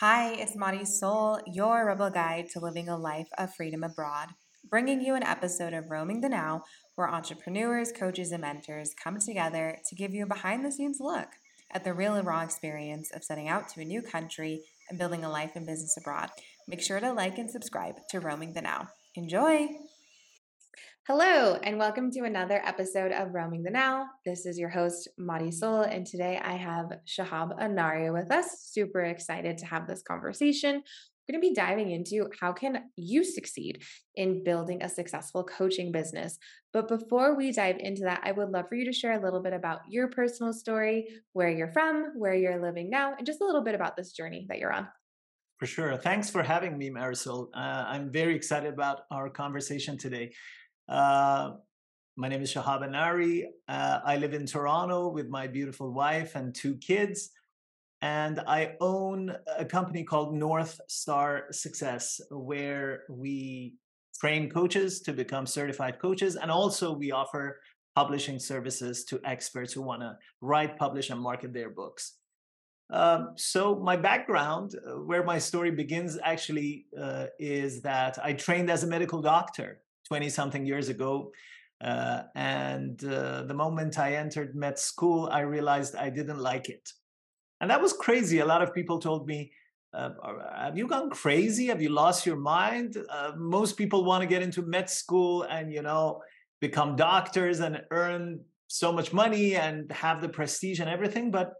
Hi, it's Marisol, your rebel guide to living a life of freedom abroad, bringing you an episode of Roaming the Now where entrepreneurs, coaches, and mentors come together to give you a behind the scenes look at the real and raw experience of setting out to a new country and building a life and business abroad. Make sure to like and subscribe to Roaming the Now. Enjoy! Hello, and welcome to another episode of Roaming the Now. This is your host, Marisol, and today I have Shahab Anari with us. Super excited to have this conversation. We're going to be diving into how can you succeed in building a successful coaching business. But before we dive into that, I would love for you to share a little bit about your personal story, where you're from, where you're living now, and just a little bit about this journey that you're on. For sure. Thanks for having me, Marisol. Uh, I'm very excited about our conversation today. Uh, my name is Shahab Anari. Uh, I live in Toronto with my beautiful wife and two kids. And I own a company called North Star Success, where we train coaches to become certified coaches. And also, we offer publishing services to experts who want to write, publish, and market their books. Um, so, my background, uh, where my story begins, actually uh, is that I trained as a medical doctor 20 something years ago. Uh, and uh, the moment I entered med school, I realized I didn't like it. And that was crazy. A lot of people told me, uh, Have you gone crazy? Have you lost your mind? Uh, most people want to get into med school and, you know, become doctors and earn so much money and have the prestige and everything. But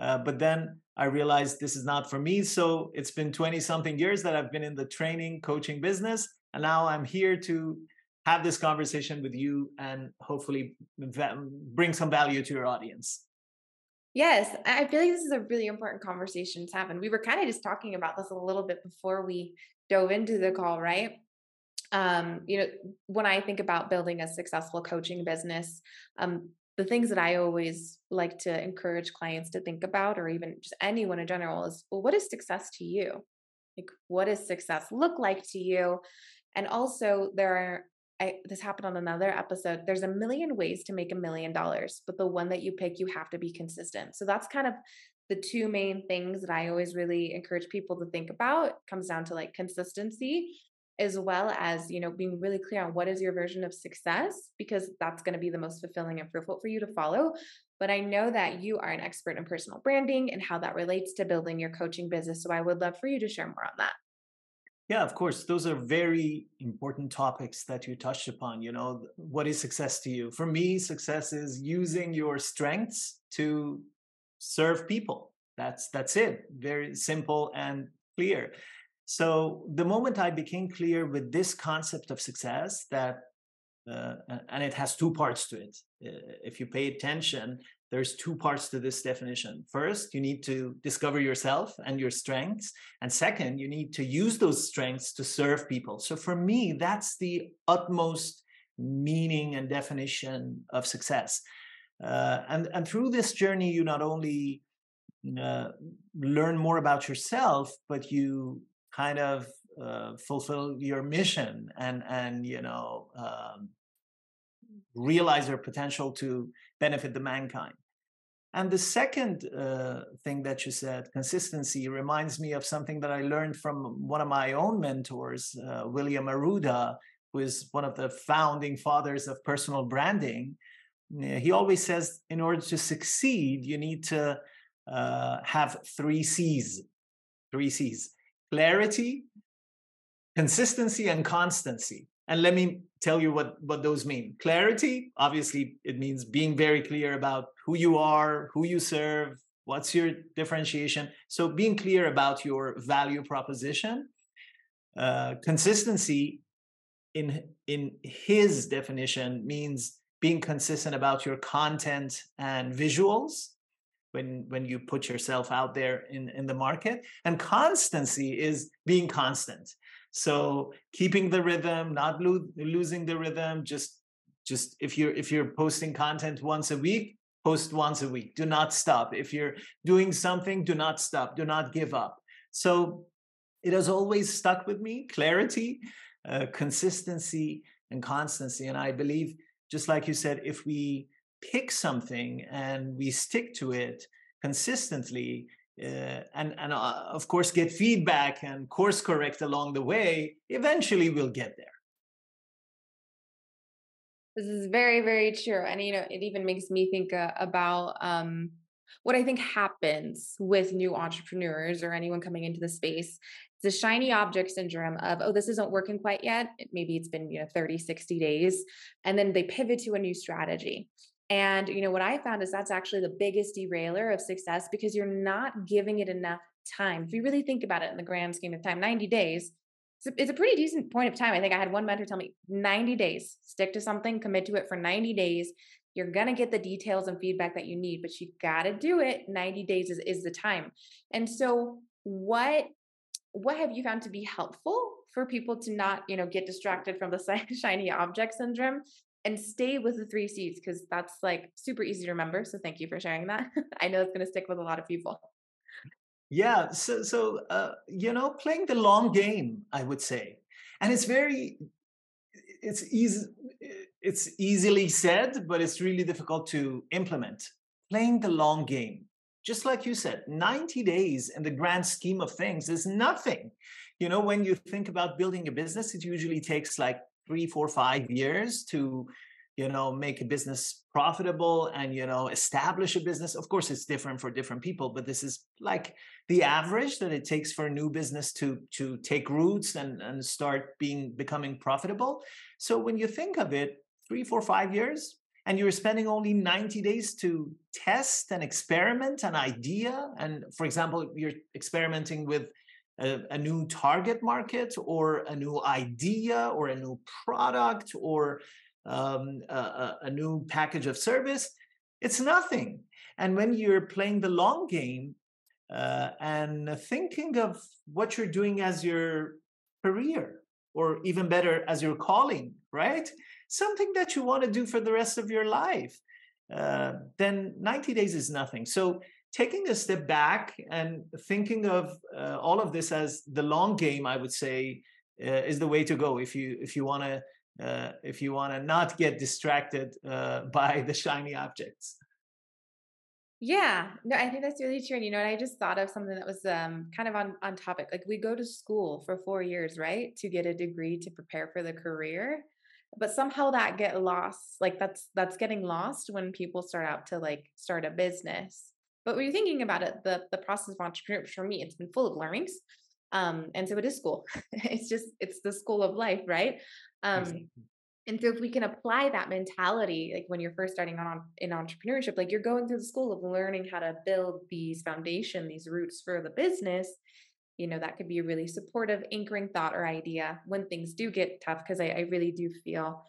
uh, but then I realized this is not for me. So it's been 20 something years that I've been in the training coaching business. And now I'm here to have this conversation with you and hopefully bring some value to your audience. Yes, I feel like this is a really important conversation to have. And we were kind of just talking about this a little bit before we dove into the call, right? Um, you know, when I think about building a successful coaching business, um, the things that I always like to encourage clients to think about, or even just anyone in general, is well, what is success to you? Like, what does success look like to you? And also, there are, I, this happened on another episode. There's a million ways to make a million dollars, but the one that you pick, you have to be consistent. So that's kind of the two main things that I always really encourage people to think about. It comes down to like consistency as well as you know being really clear on what is your version of success because that's going to be the most fulfilling and fruitful for you to follow but i know that you are an expert in personal branding and how that relates to building your coaching business so i would love for you to share more on that yeah, of course. Those are very important topics that you touched upon. You know, what is success to you? For me, success is using your strengths to serve people. That's that's it. Very simple and clear. So the moment I became clear with this concept of success, that uh, and it has two parts to it. Uh, if you pay attention, there's two parts to this definition. First, you need to discover yourself and your strengths. And second, you need to use those strengths to serve people. So for me, that's the utmost meaning and definition of success. Uh, and, and through this journey, you not only uh, learn more about yourself, but you kind of uh, fulfill your mission and, and you know, um, realize your potential to benefit the mankind. And the second uh, thing that you said, consistency, reminds me of something that I learned from one of my own mentors, uh, William Arruda, who is one of the founding fathers of personal branding. He always says, in order to succeed, you need to uh, have three C's. Three C's clarity, consistency, and constancy. And let me tell you what, what those mean. Clarity, obviously, it means being very clear about who you are, who you serve, what's your differentiation. So being clear about your value proposition. Uh, consistency in in his definition means being consistent about your content and visuals when when you put yourself out there in in the market and constancy is being constant so keeping the rhythm, not lo- losing the rhythm, just just if you're if you're posting content once a week, post once a week. Do not stop. If you're doing something, do not stop. Do not give up. So it has always stuck with me: clarity, uh, consistency, and constancy. And I believe, just like you said, if we pick something and we stick to it consistently, uh, and and uh, of course get feedback and course correct along the way eventually we'll get there. This is very very true and you know it even makes me think uh, about um what i think happens with new entrepreneurs or anyone coming into the space. It's a shiny object syndrome of oh this isn't working quite yet. Maybe it's been you know 30 60 days and then they pivot to a new strategy and you know what i found is that's actually the biggest derailer of success because you're not giving it enough time. If you really think about it in the grand scheme of time 90 days it's a, pretty decent point of time. I think i had one mentor tell me 90 days stick to something commit to it for 90 days. You're going to get the details and feedback that you need but you got to do it. 90 days is, is the time. And so what what have you found to be helpful for people to not you know get distracted from the shiny object syndrome and stay with the three c's because that's like super easy to remember so thank you for sharing that. I know it's going to stick with a lot of people. Yeah so so uh, you know playing the long game i would say and it's very it's easy it's easily said but it's really difficult to implement. Playing the long game just like you said 90 days in the grand scheme of things is nothing. You know when you think about building a business it usually takes like three four five years to you know make a business profitable and you know establish a business. Of course it's different for different people but this is like the average that it takes for a new business to to take roots and and start being becoming profitable. So when you think of it three four five years and you're spending only 90 days to test and experiment an idea and for example you're experimenting with a, a, new target market or a new idea or a new product or um, a, a new package of service? It's nothing. And when you're playing the long game uh, and thinking of what you're doing as your career or even better as your calling right? Something that you want to do for the rest of your life, uh, then 90 days is nothing. So taking a step back and thinking of uh, all of this as the long game, I would say, uh, is the way to go if you if you want to uh, if you want to not get distracted uh, by the shiny objects. Yeah, no, I think that's really true. And you know, and I just thought of something that was um, kind of on on topic. Like we go to school for four years, right, to get a degree to prepare for the career but somehow that get lost like that's that's getting lost when people start out to like start a business but when you're thinking about it the the process of entrepreneurship for me it's been full of learnings um and so it is school. It's just it's the school of life right? Um exactly. and so if we can apply that mentality like when you're first starting on in entrepreneurship like you're going through the school of learning how to build these foundation these roots for the business you know that could be a really supportive anchoring thought or idea. When things do get tough because I, I, really do feel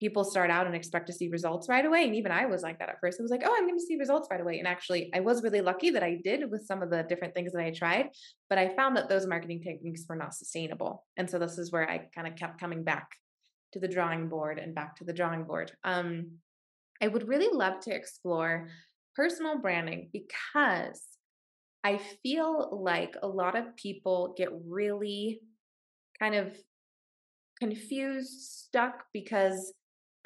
people start out and expect to see results right away and even i was like that at first. I was like oh i'm going to see results right away. And actually i was really lucky that i did with some of the different things that i tried but i found that those marketing techniques were not sustainable. And so this is where i kind of kept coming back to the drawing board and back to the drawing board. Um, i would really love to explore personal branding because I feel like a lot of people get really kind of confused, stuck because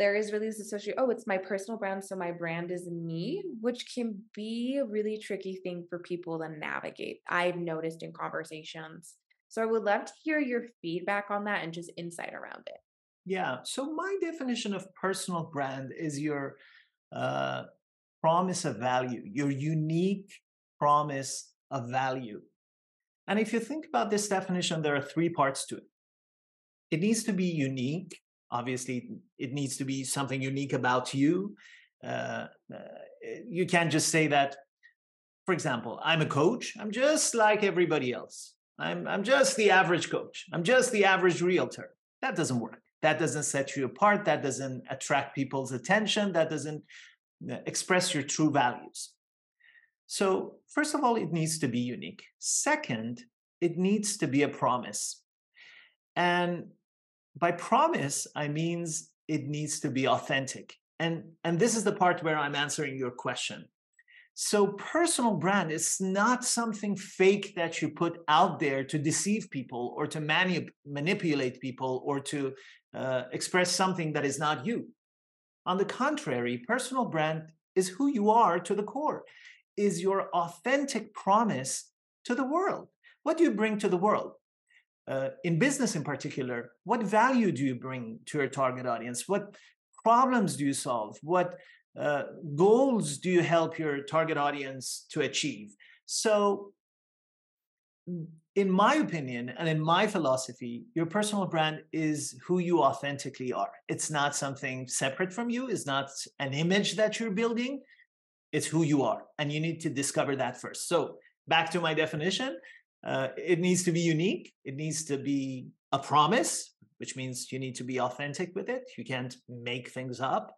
there is really this association, oh, it's my personal brand, so my brand is me, which can be a really tricky thing for people to navigate. I've noticed in conversations. So I would love to hear your feedback on that and just insight around it. Yeah. So my definition of personal brand is your uh, promise of value, your unique promise of value. And if you think about this definition, there are three parts to it. It needs to be unique. Obviously, it needs to be something unique about you. Uh, uh, you can't just say that, for example, I'm a coach. I'm just like everybody else. I'm, I'm just the average coach. I'm just the average realtor. That doesn't work. That doesn't set you apart. That doesn't attract people's attention. That doesn't uh, express your true values. So, first of all, it needs to be unique. Second, it needs to be a promise. And by promise, I means it needs to be authentic. And, and this is the part where I'm answering your question. So, personal brand is not something fake that you put out there to deceive people or to mani- manipulate people or to uh, express something that is not you. On the contrary, personal brand is who you are to the core is your authentic promise to the world? What do you bring to the world? Uh, in business in particular, what value do you bring to your target audience? What problems do you solve? What uh, goals do you help your target audience to achieve? So, in my opinion and in my philosophy, your personal brand is who you authentically are. It's not something separate from you, it's not an image that you're building, it's who you are. And you need to discover that first. So, back to my definition uh, it needs to be unique, it needs to be a promise, which means you need to be authentic with it. You can't make things up.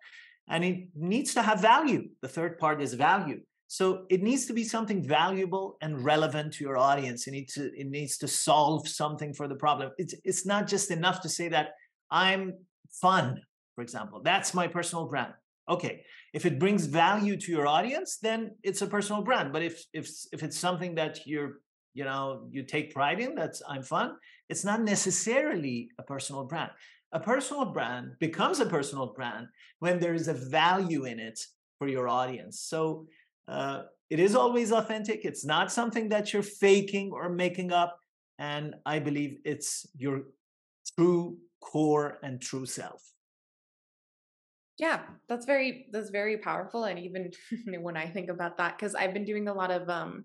And it needs to have value. The third part is value. So it needs to be something valuable and relevant to your audience. It needs to it needs to solve something for the problem. It's it's not just enough to say that I'm fun, for example. That's my personal brand. Okay, if it brings value to your audience, then it's a personal brand. But if if if it's something that you're you know you take pride in, that's I'm fun. It's not necessarily a personal brand. A personal brand becomes a personal brand when there is a value in it for your audience. So uh, it is always authentic. It's not something that you're faking or making up. And I believe it's your true core and true self. Yeah, that's very that's very powerful. And even when I think about that, because I've been doing a lot of um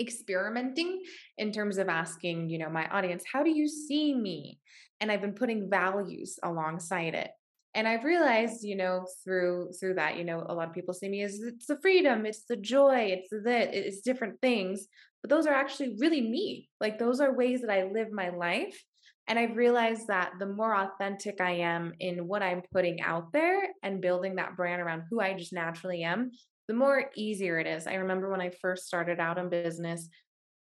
experimenting in terms of asking, you know, my audience, how do you see me? And I've been putting values alongside it and i've realized you know through through that you know a lot of people see me as it's the freedom it's the joy it's the it's different things but those are actually really me like those are ways that i live my life and i've realized that the more authentic i am in what i'm putting out there and building that brand around who i just naturally am the more easier it is i remember when i first started out in business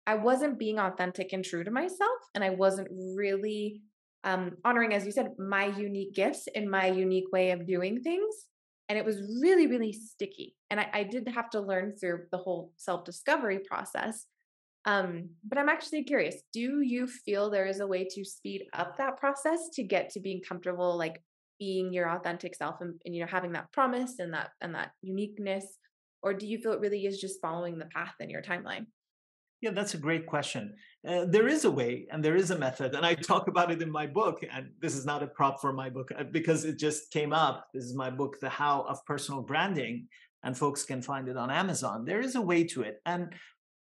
i wasn't being authentic and true to myself and i wasn't really um, honoring, as you said, my unique gifts and my unique way of doing things. And it was really, really sticky. And I, I did have to learn through the whole self discovery process. Um, but I'm actually curious do you feel there is a way to speed up that process to get to being comfortable, like being your authentic self and, and you know having that promise and that and that uniqueness or do you feel it really is just following the path in your timeline yeah, that's a great question. Uh, there is a way and there is a method, and I talk about it in my book. And this is not a prop for my book uh, because it just came up. This is my book, The How of Personal Branding, and folks can find it on Amazon. There is a way to it. And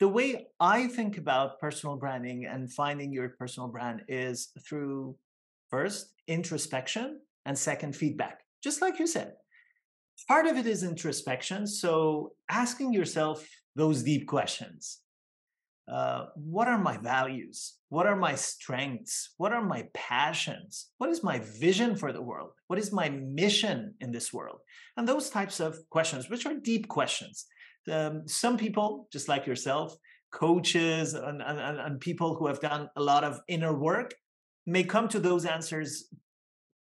the way I think about personal branding and finding your personal brand is through first introspection and second feedback, just like you said. Part of it is introspection. So asking yourself those deep questions uh, what are my values? What are my strengths? What are my passions? What is my vision for the world? What is my mission in this world? And those types of questions, which are deep questions. Um, some people, just like yourself, coaches and, and, and people who have done a lot of inner work, may come to those answers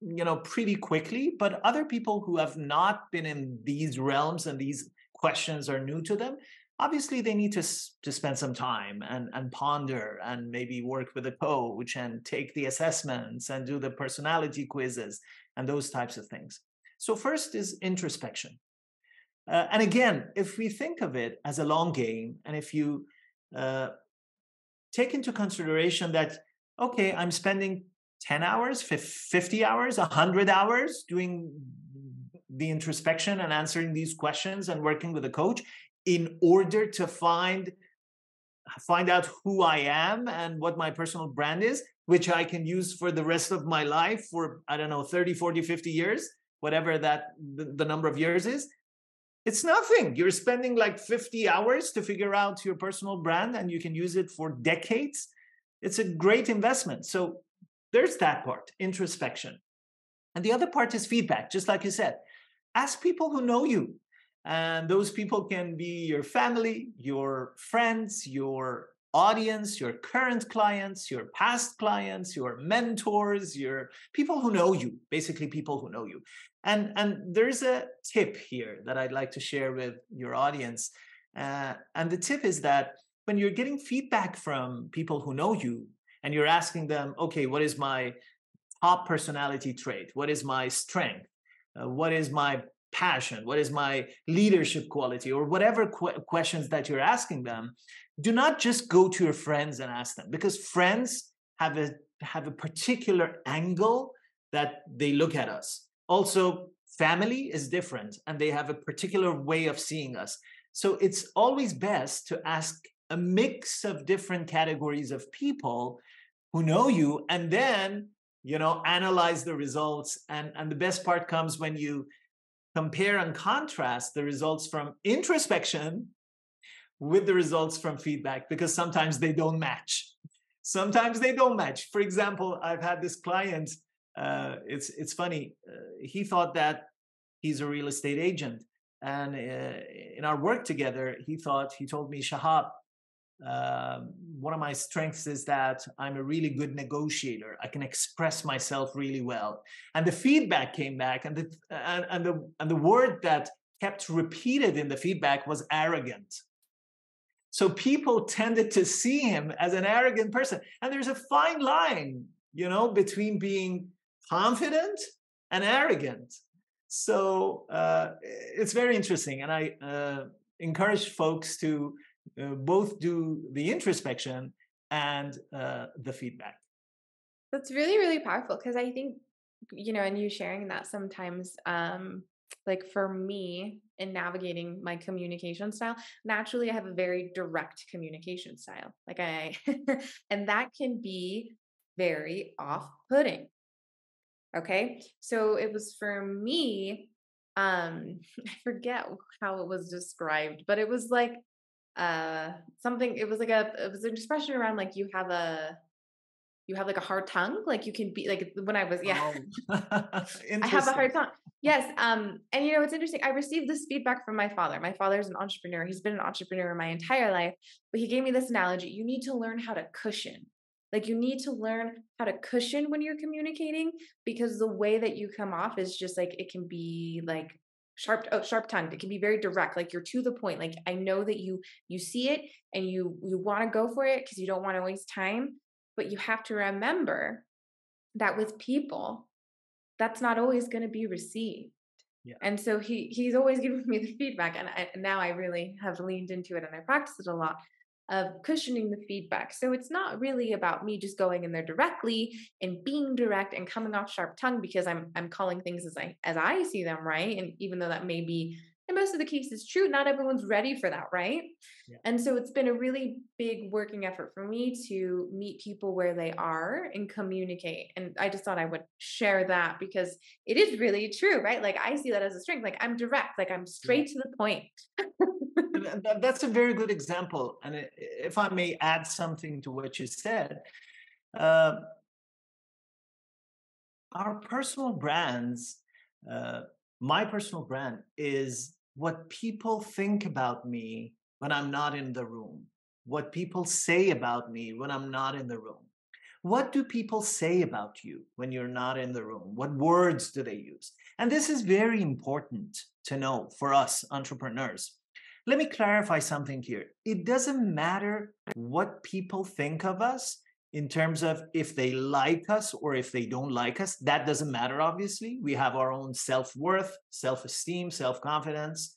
you know pretty quickly but other people who have not been in these realms and these questions are new to them obviously they need to to spend some time and and ponder and maybe work with a coach and take the assessments and do the personality quizzes and those types of things. So first is introspection. Uh, and again if we think of it as a long game and if you uh, take into consideration that okay i'm spending 10 hours 50 hours 100 hours doing the introspection and answering these questions and working with a coach in order to find find out who I am and what my personal brand is, which I can use for the rest of my life for, I don't know, 30, 40, 50 years, whatever that the, the number of years is. It's nothing. You're spending like 50 hours to figure out your personal brand and you can use it for decades. It's a great investment. So there's that part, introspection. And the other part is feedback, just like you said. Ask people who know you and those people can be your family, your friends, your audience, your current clients, your past clients, your mentors, your people who know you, basically people who know you. And, and there's a tip here that I'd like to share with your audience. Uh, and the tip is that when you're getting feedback from people who know you and you're asking them, okay, what is my top personality trait? What is my strength? Uh, what is my passion? What is my leadership quality? Or whatever qu- questions that you're asking them, do not just go to your friends and ask them because friends have a have a particular angle that they look at us. Also, family is different and they have a particular way of seeing us. So it's always best to ask a mix of different categories of people who know you and then you know analyze the results and and the best part comes when you compare and contrast the results from introspection with the results from feedback because sometimes they don't match. Sometimes they don't match. For example i've had this client uh, it's it's funny uh, he thought that he's a real estate agent and uh, in our work together he thought he told me shahab um, one of my strengths is that I'm a really good negotiator. I can express myself really well. And the feedback came back, and the and, and the and the word that kept repeated in the feedback was arrogant. So people tended to see him as an arrogant person, and there's a fine line, you know, between being confident and arrogant. So uh, it's very interesting, and I uh, encourage folks to uh, both do the introspection and uh, the feedback. That's really, really powerful because I think, you know, and you sharing that sometimes, um, like for me in navigating my communication style, naturally I have a very direct communication style. Like I, and that can be very off putting. Okay. So it was for me, um, I forget how it was described, but it was like uh something it was like a it was an expression around like you have a you have like a hard tongue like you can be like when i was yeah. Oh. i have a hard tongue. Yes um and you know it's interesting i received this feedback from my father. My father's an entrepreneur he's been an entrepreneur my entire life but he gave me this analogy you need to learn how to cushion. Like you need to learn how to cushion when you're communicating because the way that you come off is just like it can be like sharp oh, sharp tongued it can be very direct like you're to the point like i know that you you see it and you you want to go for it because you don't want to waste time but you have to remember that with people that's not always going to be received yeah. and so he he's always giving me the feedback and, I, and now i really have leaned into it and i practice it a lot of cushioning the feedback. So it's not really about me just going in there directly and being direct and coming off sharp tongue because I'm I'm calling things as I as I see them, right? And even though that may be in most of the cases true, not everyone's ready for that, right? Yeah. And so it's been a really big working effort for me to meet people where they are and communicate. And I just thought I would share that because it is really true, right? Like I see that as a strength. Like I'm direct, like I'm straight yeah. to the point. that's a very good example. And if I may add something to what you said, uh, our personal brands, uh, my personal brand is what people think about me when I'm not in the room, what people say about me when I'm not in the room. What do people say about you when you're not in the room? What words do they use? And this is very important to know for us entrepreneurs let me clarify something here. It doesn't matter what people think of us in terms of if they like us or if they don't like us. That doesn't matter, obviously. We have our own self worth, self esteem, self confidence.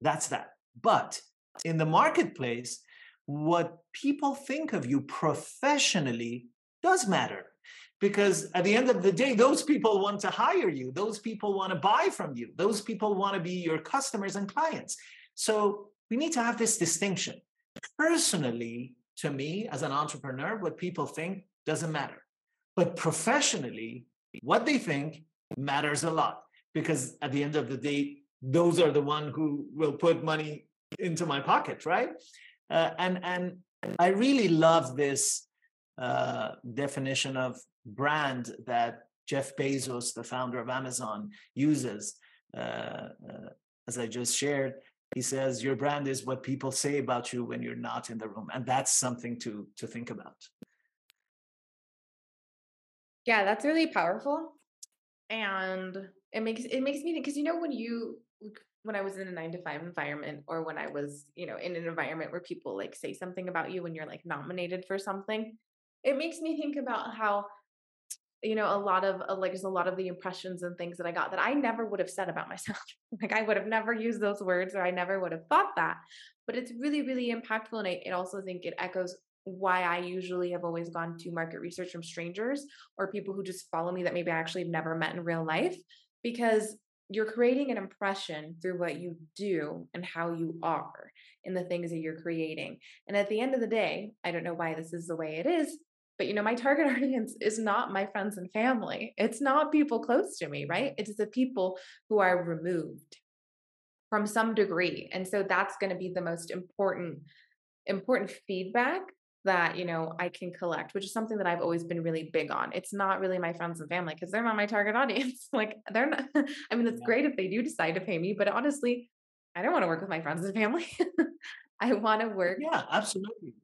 That's that. But in the marketplace, what people think of you professionally does matter because at the end of the day those people want to hire you those people want to buy from you those people want to be your customers and clients so we need to have this distinction. Personally, to me, as an entrepreneur, what people think doesn't matter. But professionally, what they think matters a lot because at the end of the day, those are the one who will put money into my pocket, right? Uh, and and I really love this uh, definition of brand that Jeff Bezos, the founder of Amazon, uses. Uh, uh as I just shared, he says your brand is what people say about you when you're not in the room. And that's something to to think about. Yeah that's really powerful. And it makes it makes me think because you know when you when I was in a nine to five environment or when I was, you know, in an environment where people like say something about you when you're like nominated for something, it makes me think about how you know, a lot of uh, like just a lot of the impressions and things that I got that I never would have said about myself. like I would have never used those words or I never would have thought that. But it's really, really impactful. And I, I also think it echoes why I usually have always gone to market research from strangers or people who just follow me that maybe I actually have never met in real life because you're creating an impression through what you do and how you are in the things that you're creating. And at the end of the day, I don't know why this is the way it is, but you know, my target audience is not my friends and family. It's not people close to me, right? It's the people who are removed from some degree. And so that's going to be the most important important feedback that you know I can collect, which is something that I've always been really big on. It's not really my friends and family because they're not my target audience. like they're not. I mean, it's yeah. great if they do decide to pay me, but honestly, I don't want to work with my friends and family. I want to work. Yeah, absolutely.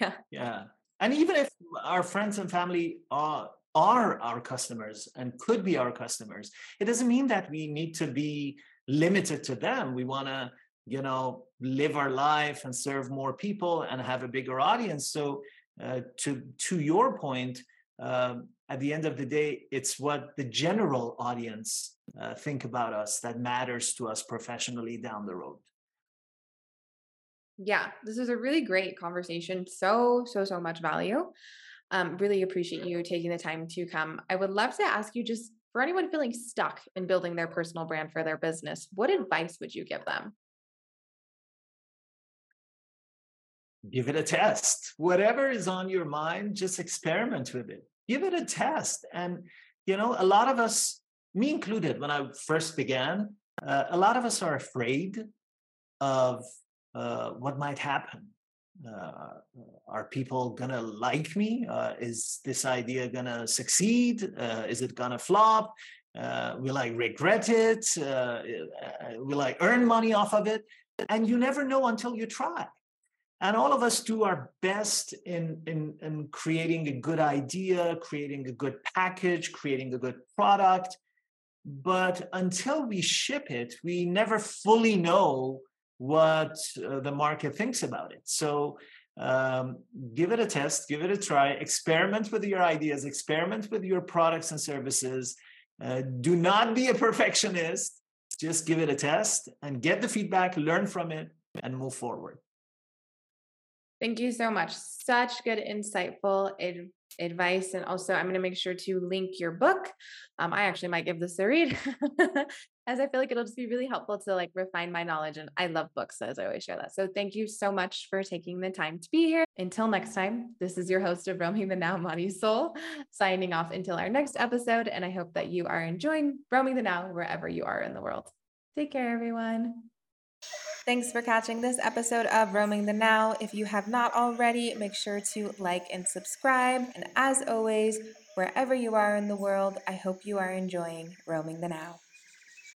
Yeah. Yeah. And even if our friends and family are are our customers and could be our customers, it doesn't mean that we need to be limited to them. We want to you know live our life and serve more people and have a bigger audience so uh, to to your point um, at the end of the day it's what the general audience uh, think about us that matters to us professionally down the road yeah this is a really great conversation so so so much value um, really appreciate you taking the time to come i would love to ask you just for anyone feeling stuck in building their personal brand for their business what advice would you give them give it a test. Whatever is on your mind, just experiment with it. Give it a test. And, you know, a lot of us, me included, when I first began, uh, a lot of us are afraid of uh, what might happen. Uh, are people gonna like me? Uh, is this idea gonna succeed? Uh, is it gonna flop? Uh, will I regret it? will I earn money off of it? And you never know until you try and all of us do our best in, in, in creating a good idea creating a good package creating a good product but until we ship it we never fully know what uh, the market thinks about it so um, give it a test give it a try experiment with your ideas experiment with your products and services uh, do not be a perfectionist just give it a test and get the feedback learn from it and move forward Thank you so much. Such good, insightful ad- advice. And also, I'm going to make sure to link your book. Um, I actually might give this a read, as I feel like it'll just be really helpful to like refine my knowledge. And I love books, as I always share that. So, thank you so much for taking the time to be here. Until next time, this is your host of Roaming the Now, Marisol, signing off until our next episode. And I hope that you are enjoying Roaming the Now wherever you are in the world. Take care, everyone. Thanks for catching this episode of Roaming the Now. If you have not already, make sure to like and subscribe. And as always, wherever you are in the world, I hope you are enjoying Roaming the Now.